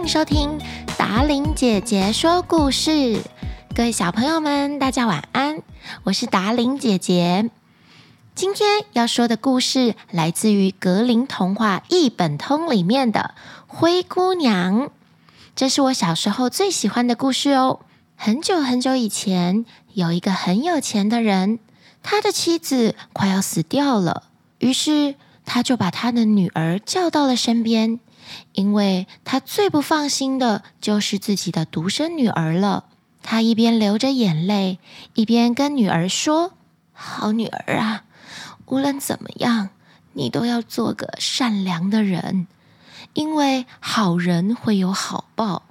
迎收听达伶姐姐说故事。各位小朋友们，大家晚安，我是达伶姐姐。今天要说的故事来自于格林童话一本通里面的《灰姑娘》，这是我小时候最喜欢的故事哦。很久很久以前，有一个很有钱的人，他的妻子快要死掉了，于是他就把他的女儿叫到了身边。因为他最不放心的就是自己的独生女儿了。他一边流着眼泪，一边跟女儿说：“好女儿啊，无论怎么样，你都要做个善良的人，因为好人会有好报，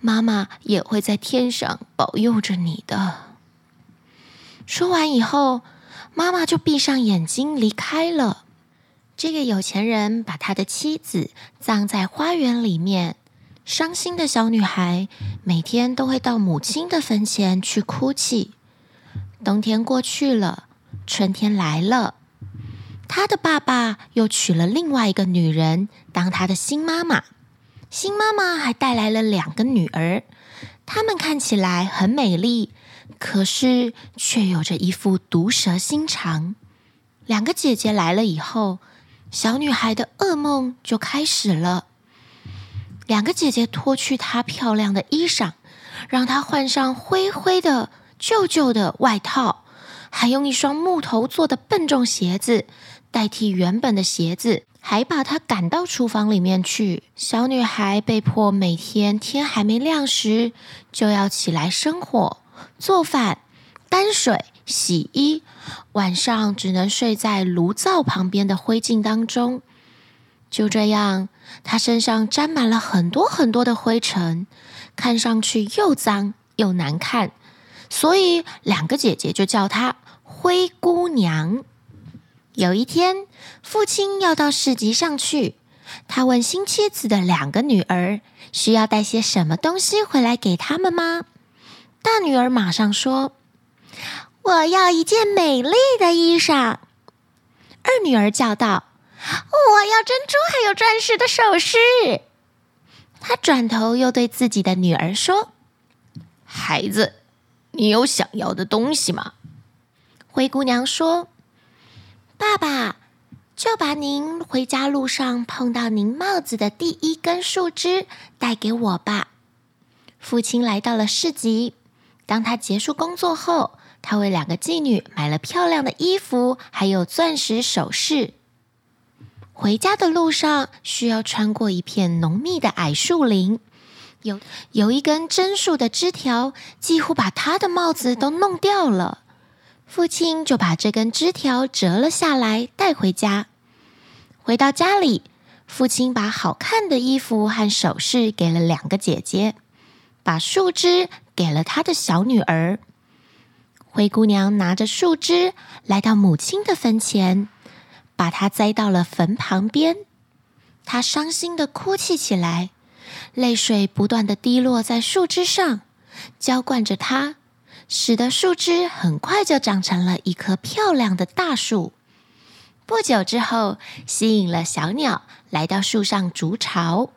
妈妈也会在天上保佑着你的。”说完以后，妈妈就闭上眼睛离开了。这个有钱人把他的妻子葬在花园里面，伤心的小女孩每天都会到母亲的坟前去哭泣。冬天过去了，春天来了，他的爸爸又娶了另外一个女人当他的新妈妈，新妈妈还带来了两个女儿，她们看起来很美丽，可是却有着一副毒蛇心肠。两个姐姐来了以后，小女孩的噩梦就开始了。两个姐姐脱去她漂亮的衣裳，让她换上灰灰的、旧旧的外套，还用一双木头做的笨重鞋子代替原本的鞋子，还把她赶到厨房里面去。小女孩被迫每天天还没亮时就要起来生火、做饭、担水。洗衣，晚上只能睡在炉灶旁边的灰烬当中。就这样，她身上沾满了很多很多的灰尘，看上去又脏又难看。所以，两个姐姐就叫她灰姑娘。有一天，父亲要到市集上去，他问新妻子的两个女儿需要带些什么东西回来给他们吗？大女儿马上说。我要一件美丽的衣裳。二女儿叫道：“我要珍珠还有钻石的首饰。”她转头又对自己的女儿说：“孩子，你有想要的东西吗？”灰姑娘说：“爸爸，就把您回家路上碰到您帽子的第一根树枝带给我吧。”父亲来到了市集，当他结束工作后。他为两个妓女买了漂亮的衣服，还有钻石首饰。回家的路上需要穿过一片浓密的矮树林，有有一根针树的枝条几乎把他的帽子都弄掉了。父亲就把这根枝条折了下来带回家。回到家里，父亲把好看的衣服和首饰给了两个姐姐，把树枝给了他的小女儿。灰姑娘拿着树枝来到母亲的坟前，把它栽到了坟旁边。她伤心的哭泣起来，泪水不断的滴落在树枝上，浇灌着它，使得树枝很快就长成了一棵漂亮的大树。不久之后，吸引了小鸟来到树上筑巢。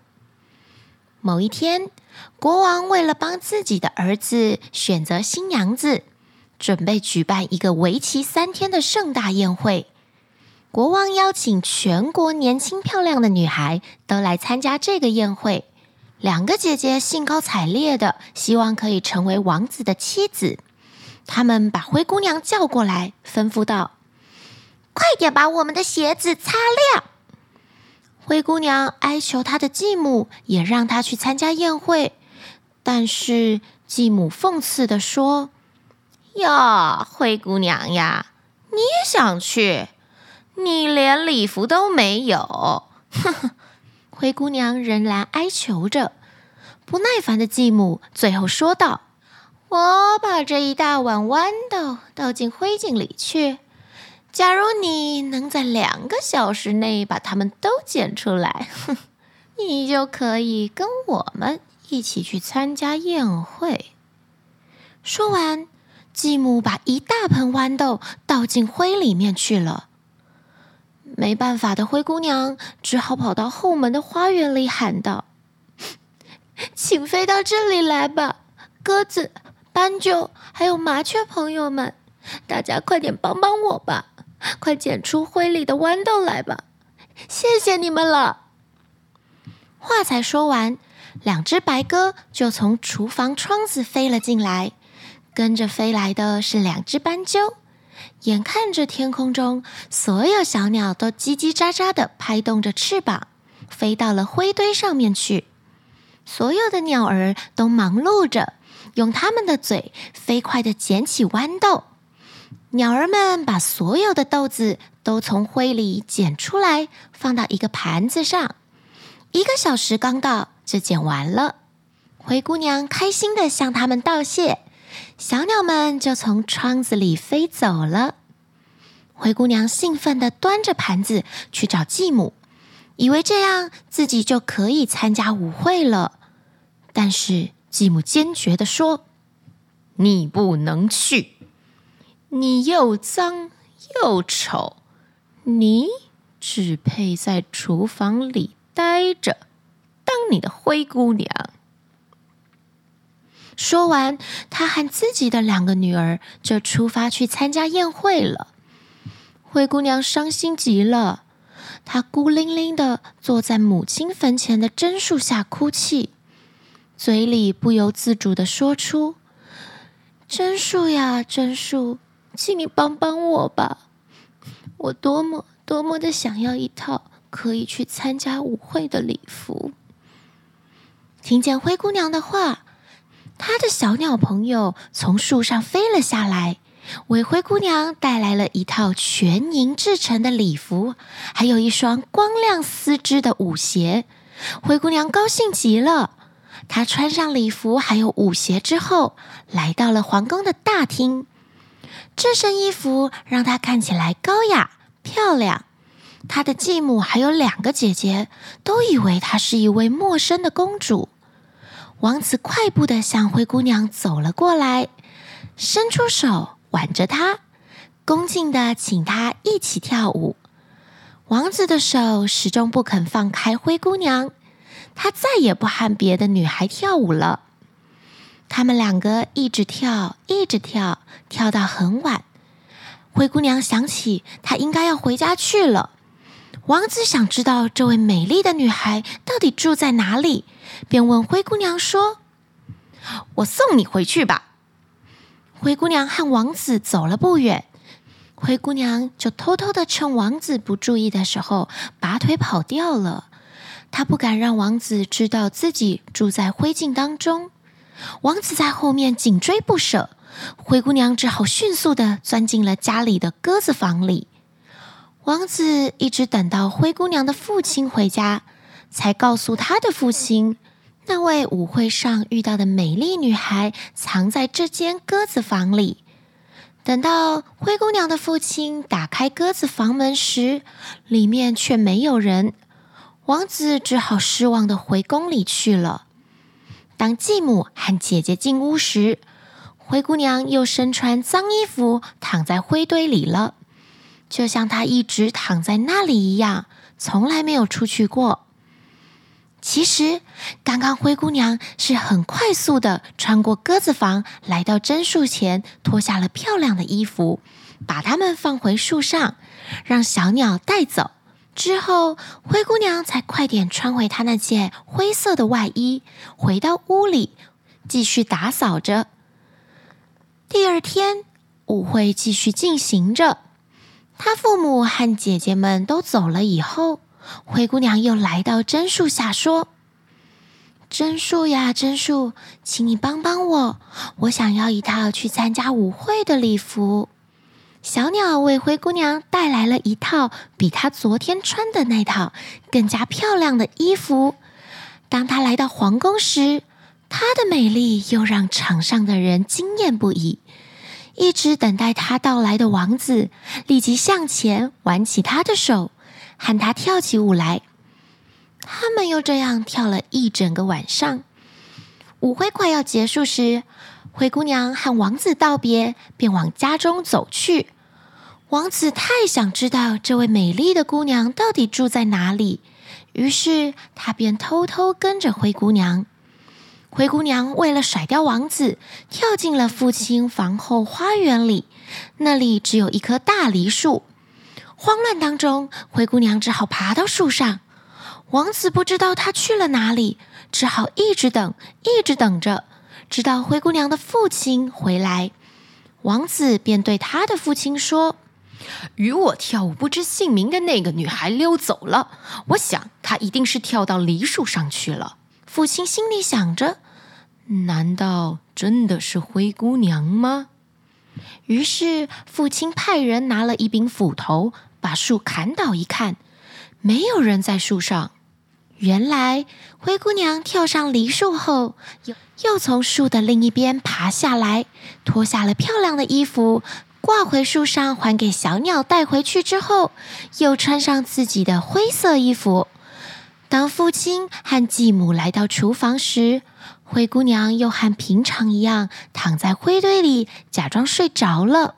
某一天，国王为了帮自己的儿子选择新娘子。准备举办一个为期三天的盛大宴会，国王邀请全国年轻漂亮的女孩都来参加这个宴会。两个姐姐兴高采烈的，希望可以成为王子的妻子。他们把灰姑娘叫过来，吩咐道：“快点把我们的鞋子擦亮。”灰姑娘哀求她的继母也让她去参加宴会，但是继母讽刺的说。哟，灰姑娘呀，你也想去？你连礼服都没有。呵呵，灰姑娘仍然哀求着。不耐烦的继母最后说道：“我把这一大碗豌豆倒进灰烬里去。假如你能在两个小时内把它们都捡出来，哼，你就可以跟我们一起去参加宴会。”说完。继母把一大盆豌豆倒进灰里面去了。没办法的灰姑娘只好跑到后门的花园里喊道：“请飞到这里来吧，鸽子、斑鸠还有麻雀朋友们，大家快点帮帮我吧！快捡出灰里的豌豆来吧！谢谢你们了。话才说完，两只白鸽就从厨房窗子飞了进来，跟着飞来的是两只斑鸠。眼看着天空中所有小鸟都叽叽喳喳地拍动着翅膀，飞到了灰堆上面去。所有的鸟儿都忙碌着，用它们的嘴飞快地捡起豌豆。鸟儿们把所有的豆子都从灰里捡出来，放到一个盘子上。一个小时刚到，就捡完了。灰姑娘开心地向他们道谢。小鸟们就从窗子里飞走了。灰姑娘兴奋地端着盘子去找继母，以为这样自己就可以参加舞会了。但是继母坚决地说：“你不能去，你又脏又丑，你只配在厨房里待着，当你的灰姑娘。”说完，他和自己的两个女儿就出发去参加宴会了。灰姑娘伤心极了，她孤零零的坐在母亲坟前的榛树下哭泣，嘴里不由自主的说出：“榛树呀，榛树，请你帮帮我吧！我多么多么的想要一套可以去参加舞会的礼服。”听见灰姑娘的话。他的小鸟朋友从树上飞了下来，为灰姑娘带来了一套全银制成的礼服，还有一双光亮丝织的舞鞋。灰姑娘高兴极了，她穿上礼服还有舞鞋之后，来到了皇宫的大厅。这身衣服让她看起来高雅漂亮。她的继母还有两个姐姐都以为她是一位陌生的公主。王子快步地向灰姑娘走了过来，伸出手挽着她，恭敬地请她一起跳舞。王子的手始终不肯放开灰姑娘，他再也不和别的女孩跳舞了。他们两个一直跳，一直跳，跳到很晚。灰姑娘想起她应该要回家去了。王子想知道这位美丽的女孩到底住在哪里。便问灰姑娘说：“我送你回去吧。”灰姑娘和王子走了不远，灰姑娘就偷偷的趁王子不注意的时候拔腿跑掉了。她不敢让王子知道自己住在灰烬当中，王子在后面紧追不舍，灰姑娘只好迅速的钻进了家里的鸽子房里。王子一直等到灰姑娘的父亲回家，才告诉他的父亲。那位舞会上遇到的美丽女孩藏在这间鸽子房里。等到灰姑娘的父亲打开鸽子房门时，里面却没有人。王子只好失望的回宫里去了。当继母和姐姐进屋时，灰姑娘又身穿脏衣服躺在灰堆里了，就像她一直躺在那里一样，从来没有出去过。其实，刚刚灰姑娘是很快速的穿过鸽子房，来到榛树前，脱下了漂亮的衣服，把它们放回树上，让小鸟带走。之后，灰姑娘才快点穿回她那件灰色的外衣，回到屋里继续打扫着。第二天，舞会继续进行着，她父母和姐姐们都走了以后。灰姑娘又来到榛树下，说：“榛树呀，榛树，请你帮帮我，我想要一套去参加舞会的礼服。”小鸟为灰姑娘带来了一套比她昨天穿的那套更加漂亮的衣服。当她来到皇宫时，她的美丽又让场上的人惊艳不已。一直等待她到来的王子立即向前挽起她的手。喊他跳起舞来，他们又这样跳了一整个晚上。舞会快要结束时，灰姑娘和王子道别，便往家中走去。王子太想知道这位美丽的姑娘到底住在哪里，于是他便偷偷跟着灰姑娘。灰姑娘为了甩掉王子，跳进了父亲房后花园里。那里只有一棵大梨树。慌乱当中，灰姑娘只好爬到树上。王子不知道她去了哪里，只好一直等，一直等着，直到灰姑娘的父亲回来。王子便对他的父亲说：“与我跳舞不知姓名的那个女孩溜走了，我想她一定是跳到梨树上去了。”父亲心里想着：“难道真的是灰姑娘吗？”于是父亲派人拿了一柄斧头，把树砍倒，一看，没有人在树上。原来灰姑娘跳上梨树后，又又从树的另一边爬下来，脱下了漂亮的衣服，挂回树上，还给小鸟带回去之后，又穿上自己的灰色衣服。当父亲和继母来到厨房时，灰姑娘又和平常一样躺在灰堆里，假装睡着了。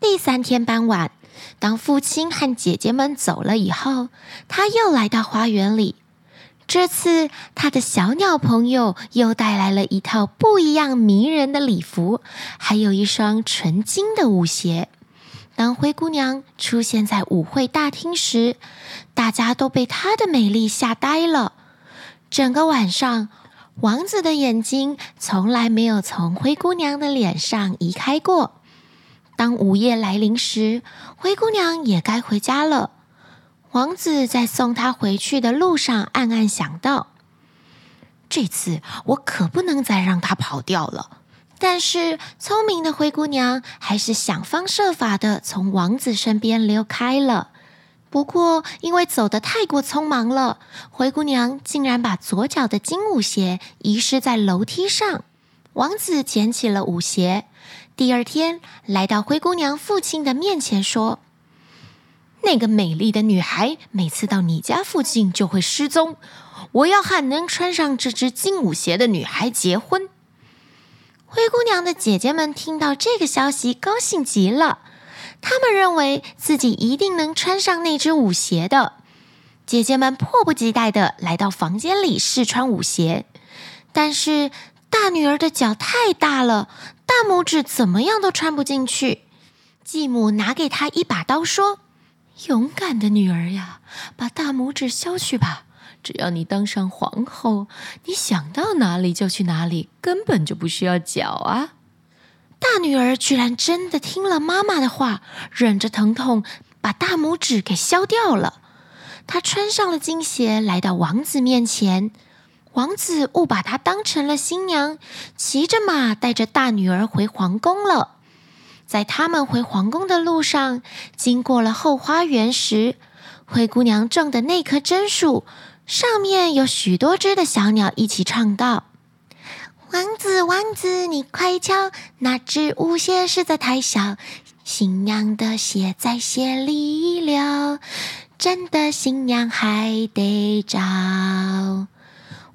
第三天傍晚，当父亲和姐姐们走了以后，她又来到花园里。这次，她的小鸟朋友又带来了一套不一样迷人的礼服，还有一双纯金的舞鞋。当灰姑娘出现在舞会大厅时，大家都被她的美丽吓呆了。整个晚上，王子的眼睛从来没有从灰姑娘的脸上移开过。当午夜来临时，灰姑娘也该回家了。王子在送她回去的路上，暗暗想到：这次我可不能再让她跑掉了。但是，聪明的灰姑娘还是想方设法的从王子身边溜开了。不过，因为走得太过匆忙了，灰姑娘竟然把左脚的金舞鞋遗失在楼梯上。王子捡起了舞鞋，第二天来到灰姑娘父亲的面前，说：“那个美丽的女孩每次到你家附近就会失踪，我要和能穿上这只金舞鞋的女孩结婚。”灰姑娘的姐姐们听到这个消息，高兴极了。她们认为自己一定能穿上那只舞鞋的。姐姐们迫不及待地来到房间里试穿舞鞋，但是大女儿的脚太大了，大拇指怎么样都穿不进去。继母拿给她一把刀，说：“勇敢的女儿呀，把大拇指削去吧。”只要你当上皇后，你想到哪里就去哪里，根本就不需要脚啊！大女儿居然真的听了妈妈的话，忍着疼痛把大拇指给削掉了。她穿上了金鞋，来到王子面前。王子误把她当成了新娘，骑着马带着大女儿回皇宫了。在他们回皇宫的路上，经过了后花园时，灰姑娘种的那棵榛树。上面有许多只的小鸟一起唱道：“王子，王子，你快瞧，那只舞鞋实在太小，新娘的鞋在鞋里了，真的新娘还得找。”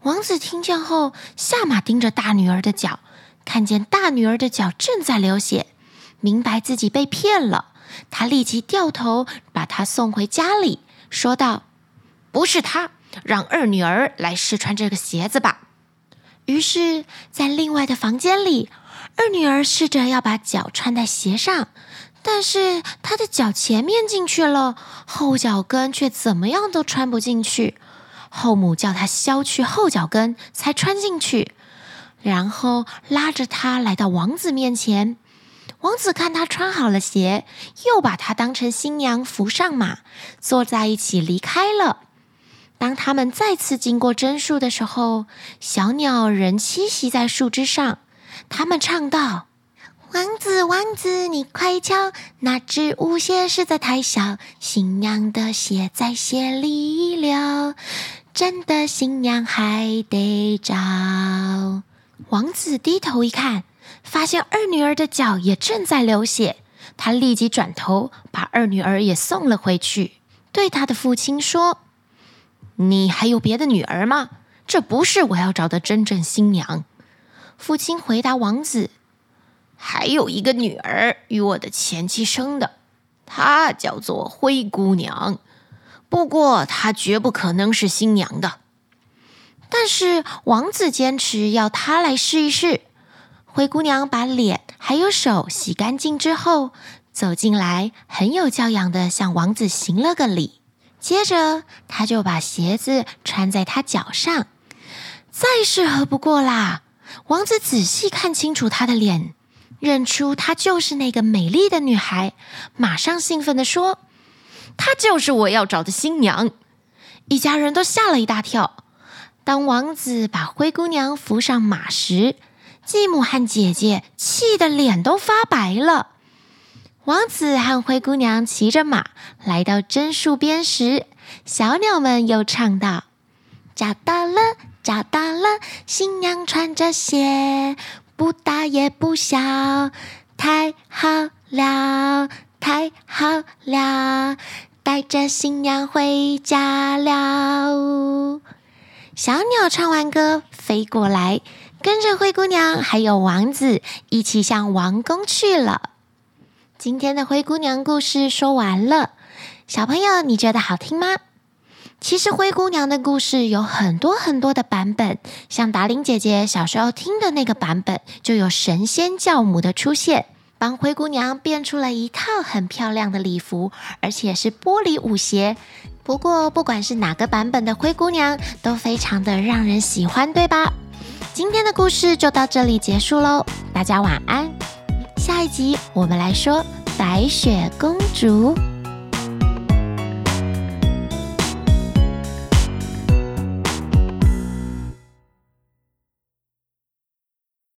王子听见后，下马盯着大女儿的脚，看见大女儿的脚正在流血，明白自己被骗了，他立即掉头把她送回家里，说道：“不是她。”让二女儿来试穿这个鞋子吧。于是，在另外的房间里，二女儿试着要把脚穿在鞋上，但是她的脚前面进去了，后脚跟却怎么样都穿不进去。后母叫她削去后脚跟才穿进去，然后拉着她来到王子面前。王子看她穿好了鞋，又把她当成新娘扶上马，坐在一起离开了。当他们再次经过榛树的时候，小鸟仍栖息在树枝上。他们唱道：“王子，王子，你快瞧，那只舞鞋实在太小，新娘的鞋在鞋里了，真的新娘还得找。”王子低头一看，发现二女儿的脚也正在流血。他立即转头把二女儿也送了回去，对他的父亲说。你还有别的女儿吗？这不是我要找的真正新娘。父亲回答王子：“还有一个女儿与我的前妻生的，她叫做灰姑娘。不过她绝不可能是新娘的。”但是王子坚持要她来试一试。灰姑娘把脸还有手洗干净之后，走进来，很有教养的向王子行了个礼。接着，她就把鞋子穿在她脚上，再适合不过啦。王子仔细看清楚她的脸，认出她就是那个美丽的女孩，马上兴奋地说：“她就是我要找的新娘。”一家人都吓了一大跳。当王子把灰姑娘扶上马时，继母和姐姐气得脸都发白了。王子和灰姑娘骑着马来到榛树边时，小鸟们又唱道：“找到了，找到了，新娘穿着鞋，不大也不小，太好了，太好了，带着新娘回家了。”小鸟唱完歌，飞过来，跟着灰姑娘还有王子一起向王宫去了。今天的灰姑娘故事说完了，小朋友，你觉得好听吗？其实灰姑娘的故事有很多很多的版本，像达伶姐姐小时候听的那个版本，就有神仙教母的出现，帮灰姑娘变出了一套很漂亮的礼服，而且是玻璃舞鞋。不过，不管是哪个版本的灰姑娘，都非常的让人喜欢，对吧？今天的故事就到这里结束喽，大家晚安。下一集我们来说白雪公主。